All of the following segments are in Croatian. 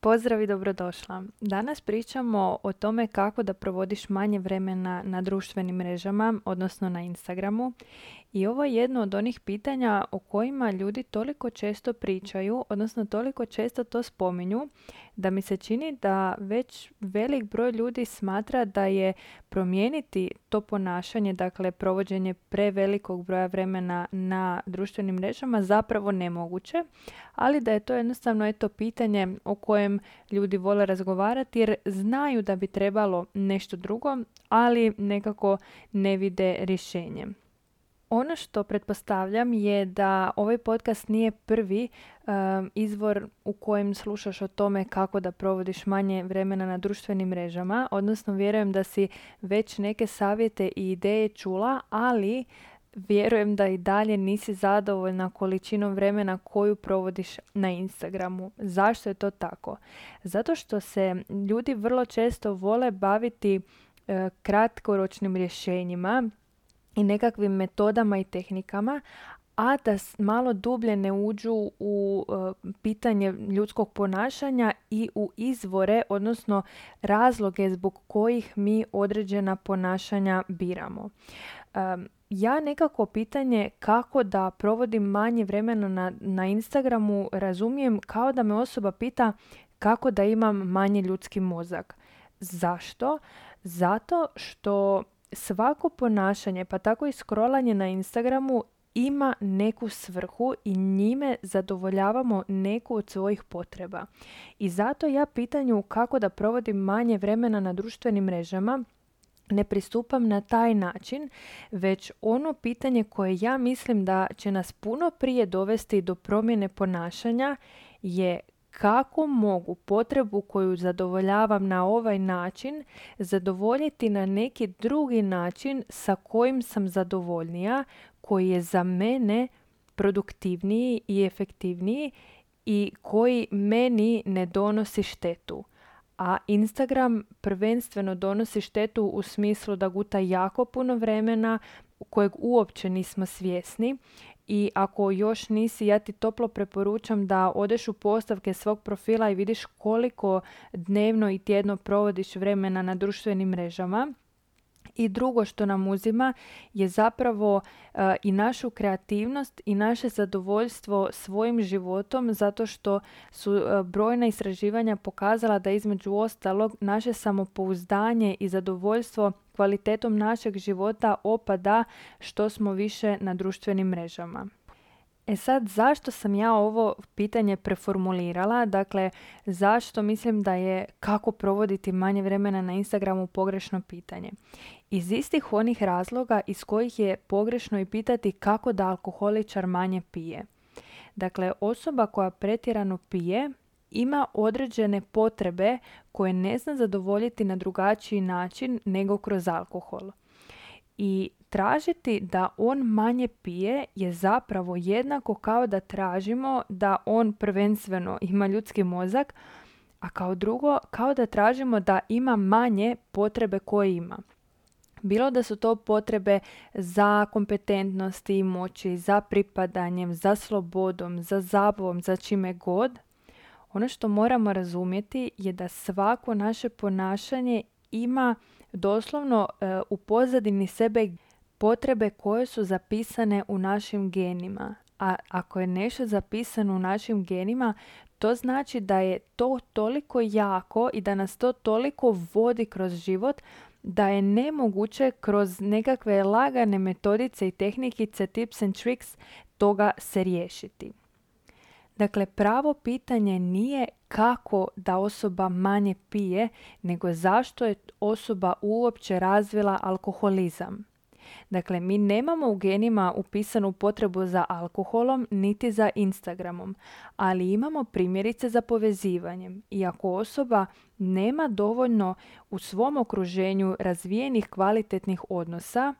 Pozdrav i dobrodošla. Danas pričamo o tome kako da provodiš manje vremena na društvenim mrežama, odnosno na Instagramu. I ovo je jedno od onih pitanja o kojima ljudi toliko često pričaju, odnosno toliko često to spominju, da mi se čini da već velik broj ljudi smatra da je promijeniti to ponašanje, dakle provođenje prevelikog broja vremena na društvenim mrežama zapravo nemoguće, ali da je to jednostavno eto pitanje o kojem ljudi vole razgovarati jer znaju da bi trebalo nešto drugo, ali nekako ne vide rješenje. Ono što pretpostavljam je da ovaj podcast nije prvi um, izvor u kojem slušaš o tome kako da provodiš manje vremena na društvenim mrežama, odnosno vjerujem da si već neke savjete i ideje čula, ali vjerujem da i dalje nisi zadovoljna količinom vremena koju provodiš na Instagramu. Zašto je to tako? Zato što se ljudi vrlo često vole baviti e, kratkoročnim rješenjima i nekakvim metodama i tehnikama, a da malo dublje ne uđu u e, pitanje ljudskog ponašanja i u izvore, odnosno razloge zbog kojih mi određena ponašanja biramo. ja nekako pitanje kako da provodim manje vremena na, na Instagramu razumijem kao da me osoba pita kako da imam manje ljudski mozak. Zašto? Zato što svako ponašanje, pa tako i scrollanje na Instagramu ima neku svrhu i njime zadovoljavamo neku od svojih potreba. I zato ja pitanju kako da provodim manje vremena na društvenim mrežama ne pristupam na taj način, već ono pitanje koje ja mislim da će nas puno prije dovesti do promjene ponašanja je kako mogu potrebu koju zadovoljavam na ovaj način zadovoljiti na neki drugi način sa kojim sam zadovoljnija, koji je za mene produktivniji i efektivniji i koji meni ne donosi štetu. A Instagram prvenstveno donosi štetu u smislu da guta jako puno vremena kojeg uopće nismo svjesni i ako još nisi, ja ti toplo preporučam da odeš u postavke svog profila i vidiš koliko dnevno i tjedno provodiš vremena na društvenim mrežama. I drugo što nam uzima je zapravo e, i našu kreativnost i naše zadovoljstvo svojim životom zato što su uh, brojna istraživanja pokazala da između ostalog naše samopouzdanje i zadovoljstvo kvalitetom našeg života opada što smo više na društvenim mrežama. E sad, zašto sam ja ovo pitanje preformulirala? Dakle, zašto mislim da je kako provoditi manje vremena na Instagramu pogrešno pitanje? Iz istih onih razloga iz kojih je pogrešno i pitati kako da alkoholičar manje pije. Dakle, osoba koja pretjerano pije ima određene potrebe koje ne zna zadovoljiti na drugačiji način nego kroz alkohol. I tražiti da on manje pije je zapravo jednako kao da tražimo da on prvenstveno ima ljudski mozak, a kao drugo kao da tražimo da ima manje potrebe koje ima. Bilo da su to potrebe za kompetentnosti i moći, za pripadanjem, za slobodom, za zabavom, za čime god, ono što moramo razumjeti je da svako naše ponašanje ima doslovno e, u pozadini sebe potrebe koje su zapisane u našim genima. A ako je nešto zapisano u našim genima, to znači da je to toliko jako i da nas to toliko vodi kroz život da je nemoguće kroz nekakve lagane metodice i tehnikice, tips and tricks toga se riješiti. Dakle, pravo pitanje nije kako da osoba manje pije, nego zašto je osoba uopće razvila alkoholizam. Dakle, mi nemamo u genima upisanu potrebu za alkoholom niti za Instagramom, ali imamo primjerice za povezivanjem. I ako osoba nema dovoljno u svom okruženju razvijenih kvalitetnih odnosa,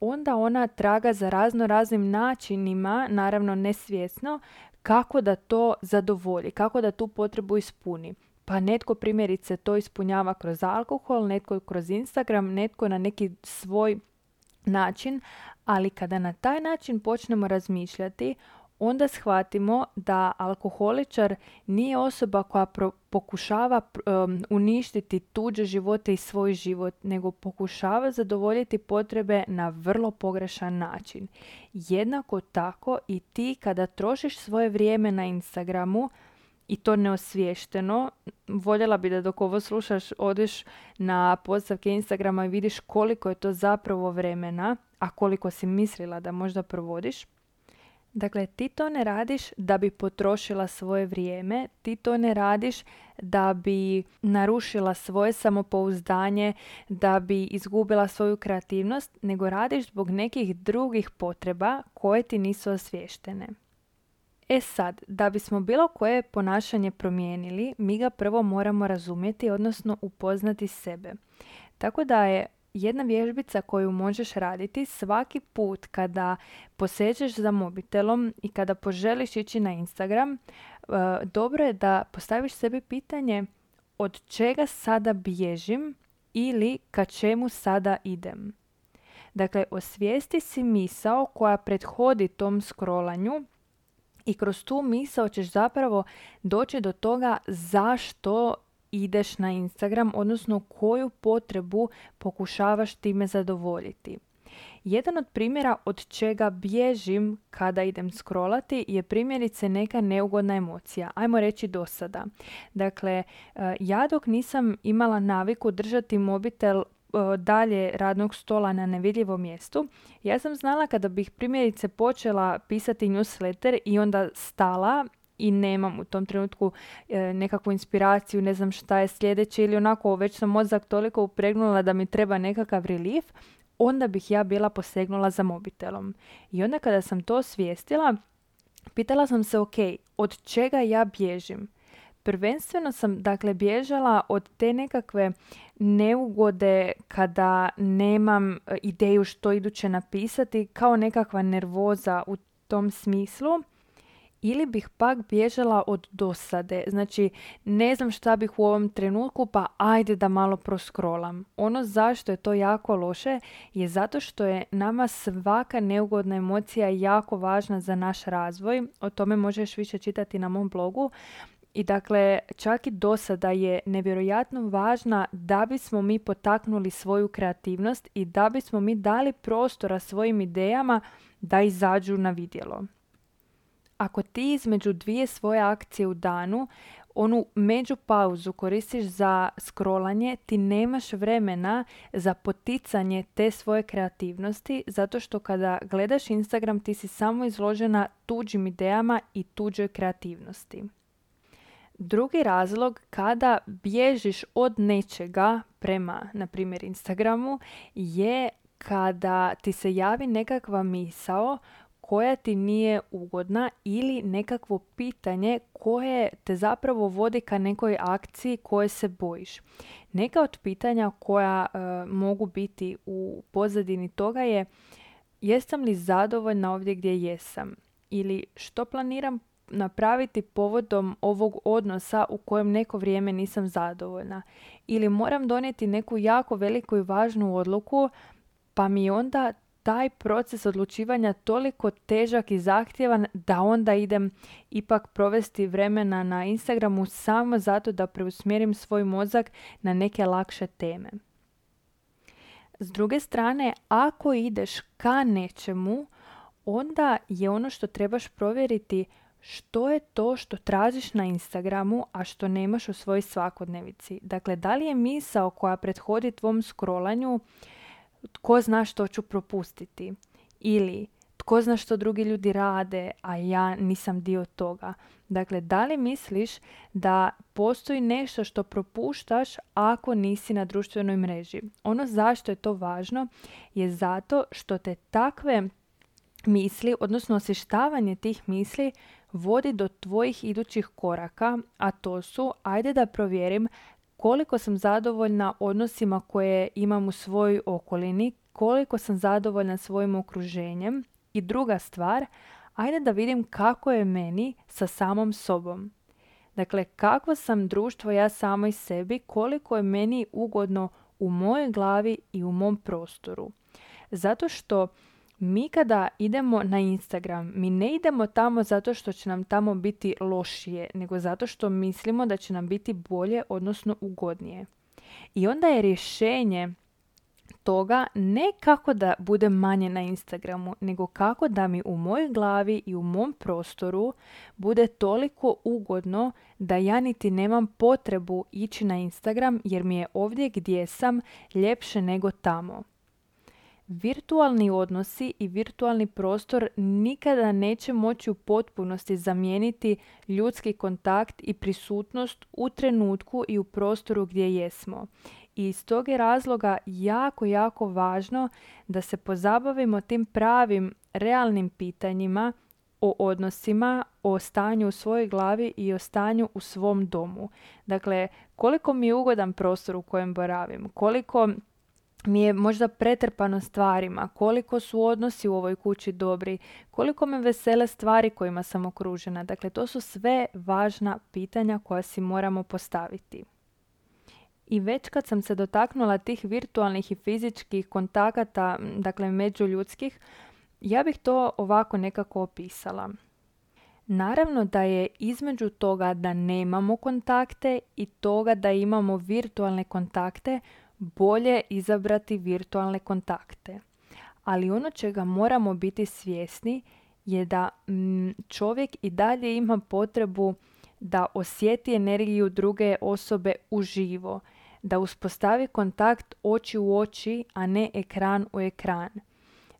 onda ona traga za razno raznim načinima, naravno nesvjesno, kako da to zadovolji, kako da tu potrebu ispuni. Pa netko primjerice to ispunjava kroz alkohol, netko kroz Instagram, netko na neki svoj način, ali kada na taj način počnemo razmišljati, onda shvatimo da alkoholičar nije osoba koja pokušava um, uništiti tuđe živote i svoj život, nego pokušava zadovoljiti potrebe na vrlo pogrešan način. Jednako tako i ti kada trošiš svoje vrijeme na Instagramu, i to neosviješteno. Voljela bi da dok ovo slušaš odeš na postavke Instagrama i vidiš koliko je to zapravo vremena, a koliko si mislila da možda provodiš. Dakle, ti to ne radiš da bi potrošila svoje vrijeme, ti to ne radiš da bi narušila svoje samopouzdanje, da bi izgubila svoju kreativnost, nego radiš zbog nekih drugih potreba koje ti nisu osviještene. E sad, da bismo bilo koje ponašanje promijenili, mi ga prvo moramo razumjeti, odnosno upoznati sebe. Tako da je jedna vježbica koju možeš raditi svaki put kada poseđeš za mobitelom i kada poželiš ići na Instagram, e, dobro je da postaviš sebi pitanje od čega sada bježim ili ka čemu sada idem. Dakle, osvijesti si misao koja prethodi tom scrollanju i kroz tu misao ćeš zapravo doći do toga zašto ideš na Instagram, odnosno koju potrebu pokušavaš time zadovoljiti. Jedan od primjera od čega bježim kada idem scrollati je primjerice neka neugodna emocija. Ajmo reći do sada. Dakle, eh, ja dok nisam imala naviku držati mobitel eh, dalje radnog stola na nevidljivom mjestu, ja sam znala kada bih primjerice počela pisati newsletter i onda stala i nemam u tom trenutku e, nekakvu inspiraciju, ne znam šta je sljedeće ili onako već sam mozak toliko upregnula da mi treba nekakav relief, onda bih ja bila posegnula za mobitelom. I onda kada sam to svijestila, pitala sam se ok, od čega ja bježim? Prvenstveno sam dakle bježala od te nekakve neugode kada nemam e, ideju što iduće napisati, kao nekakva nervoza u tom smislu ili bih pak bježala od dosade. Znači, ne znam šta bih u ovom trenutku, pa ajde da malo proskrolam. Ono zašto je to jako loše je zato što je nama svaka neugodna emocija jako važna za naš razvoj. O tome možeš više čitati na mom blogu. I dakle, čak i dosada je nevjerojatno važna da bismo mi potaknuli svoju kreativnost i da bismo mi dali prostora svojim idejama da izađu na vidjelo ako ti između dvije svoje akcije u danu onu među pauzu koristiš za scrollanje, ti nemaš vremena za poticanje te svoje kreativnosti, zato što kada gledaš Instagram ti si samo izložena tuđim idejama i tuđoj kreativnosti. Drugi razlog kada bježiš od nečega prema, na primjer, Instagramu je kada ti se javi nekakva misao koja ti nije ugodna ili nekakvo pitanje koje te zapravo vodi ka nekoj akciji koje se bojiš. Neka od pitanja koja e, mogu biti u pozadini toga je jesam li zadovoljna ovdje gdje jesam ili što planiram napraviti povodom ovog odnosa u kojem neko vrijeme nisam zadovoljna ili moram donijeti neku jako veliku i važnu odluku pa mi onda taj proces odlučivanja toliko težak i zahtjevan da onda idem ipak provesti vremena na Instagramu samo zato da preusmjerim svoj mozak na neke lakše teme. S druge strane, ako ideš ka nečemu, onda je ono što trebaš provjeriti što je to što tražiš na Instagramu, a što nemaš u svojoj svakodnevici. Dakle, da li je misao koja prethodi tvom scrollanju tko zna što ću propustiti ili tko zna što drugi ljudi rade, a ja nisam dio toga. Dakle, da li misliš da postoji nešto što propuštaš ako nisi na društvenoj mreži? Ono zašto je to važno je zato što te takve misli, odnosno osještavanje tih misli vodi do tvojih idućih koraka, a to su, ajde da provjerim koliko sam zadovoljna odnosima koje imam u svojoj okolini, koliko sam zadovoljna svojim okruženjem i druga stvar, ajde da vidim kako je meni sa samom sobom. Dakle, kako sam društvo ja samoj sebi, koliko je meni ugodno u mojoj glavi i u mom prostoru. Zato što mi kada idemo na Instagram, mi ne idemo tamo zato što će nam tamo biti lošije, nego zato što mislimo da će nam biti bolje, odnosno ugodnije. I onda je rješenje toga ne kako da bude manje na Instagramu, nego kako da mi u mojoj glavi i u mom prostoru bude toliko ugodno da ja niti nemam potrebu ići na Instagram jer mi je ovdje gdje sam ljepše nego tamo. Virtualni odnosi i virtualni prostor nikada neće moći u potpunosti zamijeniti ljudski kontakt i prisutnost u trenutku i u prostoru gdje jesmo. I iz tog je razloga jako, jako važno da se pozabavimo tim pravim, realnim pitanjima o odnosima, o stanju u svojoj glavi i o stanju u svom domu. Dakle, koliko mi je ugodan prostor u kojem boravim, koliko mi je možda pretrpano stvarima, koliko su odnosi u ovoj kući dobri, koliko me vesele stvari kojima sam okružena. Dakle, to su sve važna pitanja koja si moramo postaviti. I već kad sam se dotaknula tih virtualnih i fizičkih kontakata, dakle međuljudskih, ja bih to ovako nekako opisala. Naravno da je između toga da nemamo kontakte i toga da imamo virtualne kontakte bolje izabrati virtualne kontakte. Ali ono čega moramo biti svjesni je da čovjek i dalje ima potrebu da osjeti energiju druge osobe uživo, da uspostavi kontakt oči u oči, a ne ekran u ekran,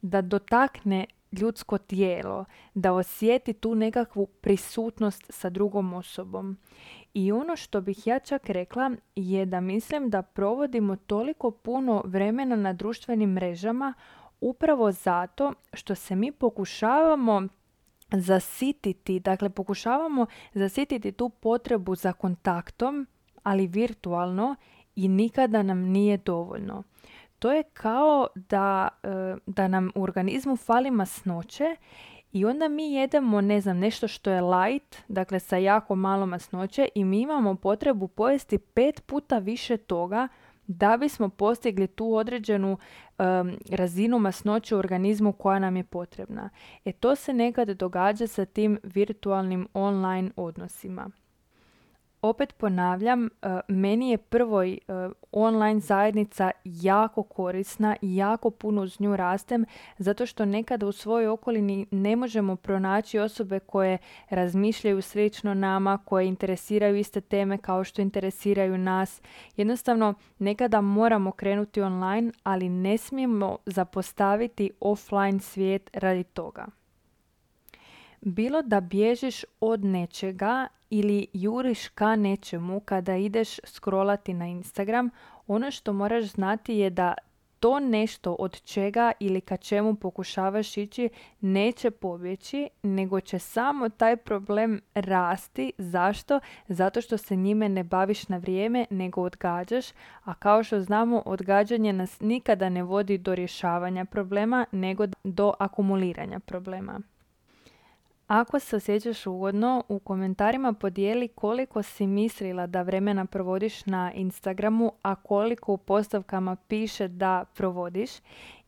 da dotakne ljudsko tijelo, da osjeti tu nekakvu prisutnost sa drugom osobom. I ono što bih ja čak rekla je da mislim da provodimo toliko puno vremena na društvenim mrežama upravo zato što se mi pokušavamo zasititi, dakle pokušavamo zasititi tu potrebu za kontaktom, ali virtualno i nikada nam nije dovoljno. To je kao da, e, da nam u organizmu fali masnoće i onda mi jedemo, ne znam, nešto što je light, dakle sa jako malo masnoće i mi imamo potrebu pojesti pet puta više toga da bismo postigli tu određenu razinu masnoće u organizmu koja nam je potrebna. E to se nekad događa sa tim virtualnim online odnosima opet ponavljam, e, meni je prvoj e, online zajednica jako korisna jako puno uz nju rastem zato što nekada u svojoj okolini ne možemo pronaći osobe koje razmišljaju slično nama, koje interesiraju iste teme kao što interesiraju nas. Jednostavno, nekada moramo krenuti online, ali ne smijemo zapostaviti offline svijet radi toga. Bilo da bježiš od nečega ili juriš ka nečemu kada ideš scrollati na Instagram, ono što moraš znati je da to nešto od čega ili ka čemu pokušavaš ići neće pobjeći, nego će samo taj problem rasti. Zašto? Zato što se njime ne baviš na vrijeme, nego odgađaš, a kao što znamo, odgađanje nas nikada ne vodi do rješavanja problema, nego do akumuliranja problema. Ako se osjećaš ugodno, u komentarima podijeli koliko si mislila da vremena provodiš na Instagramu, a koliko u postavkama piše da provodiš.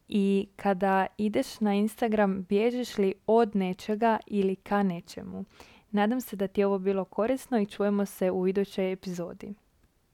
I kada ideš na Instagram, bježiš li od nečega ili ka nečemu. Nadam se da ti je ovo bilo korisno i čujemo se u idućoj epizodi.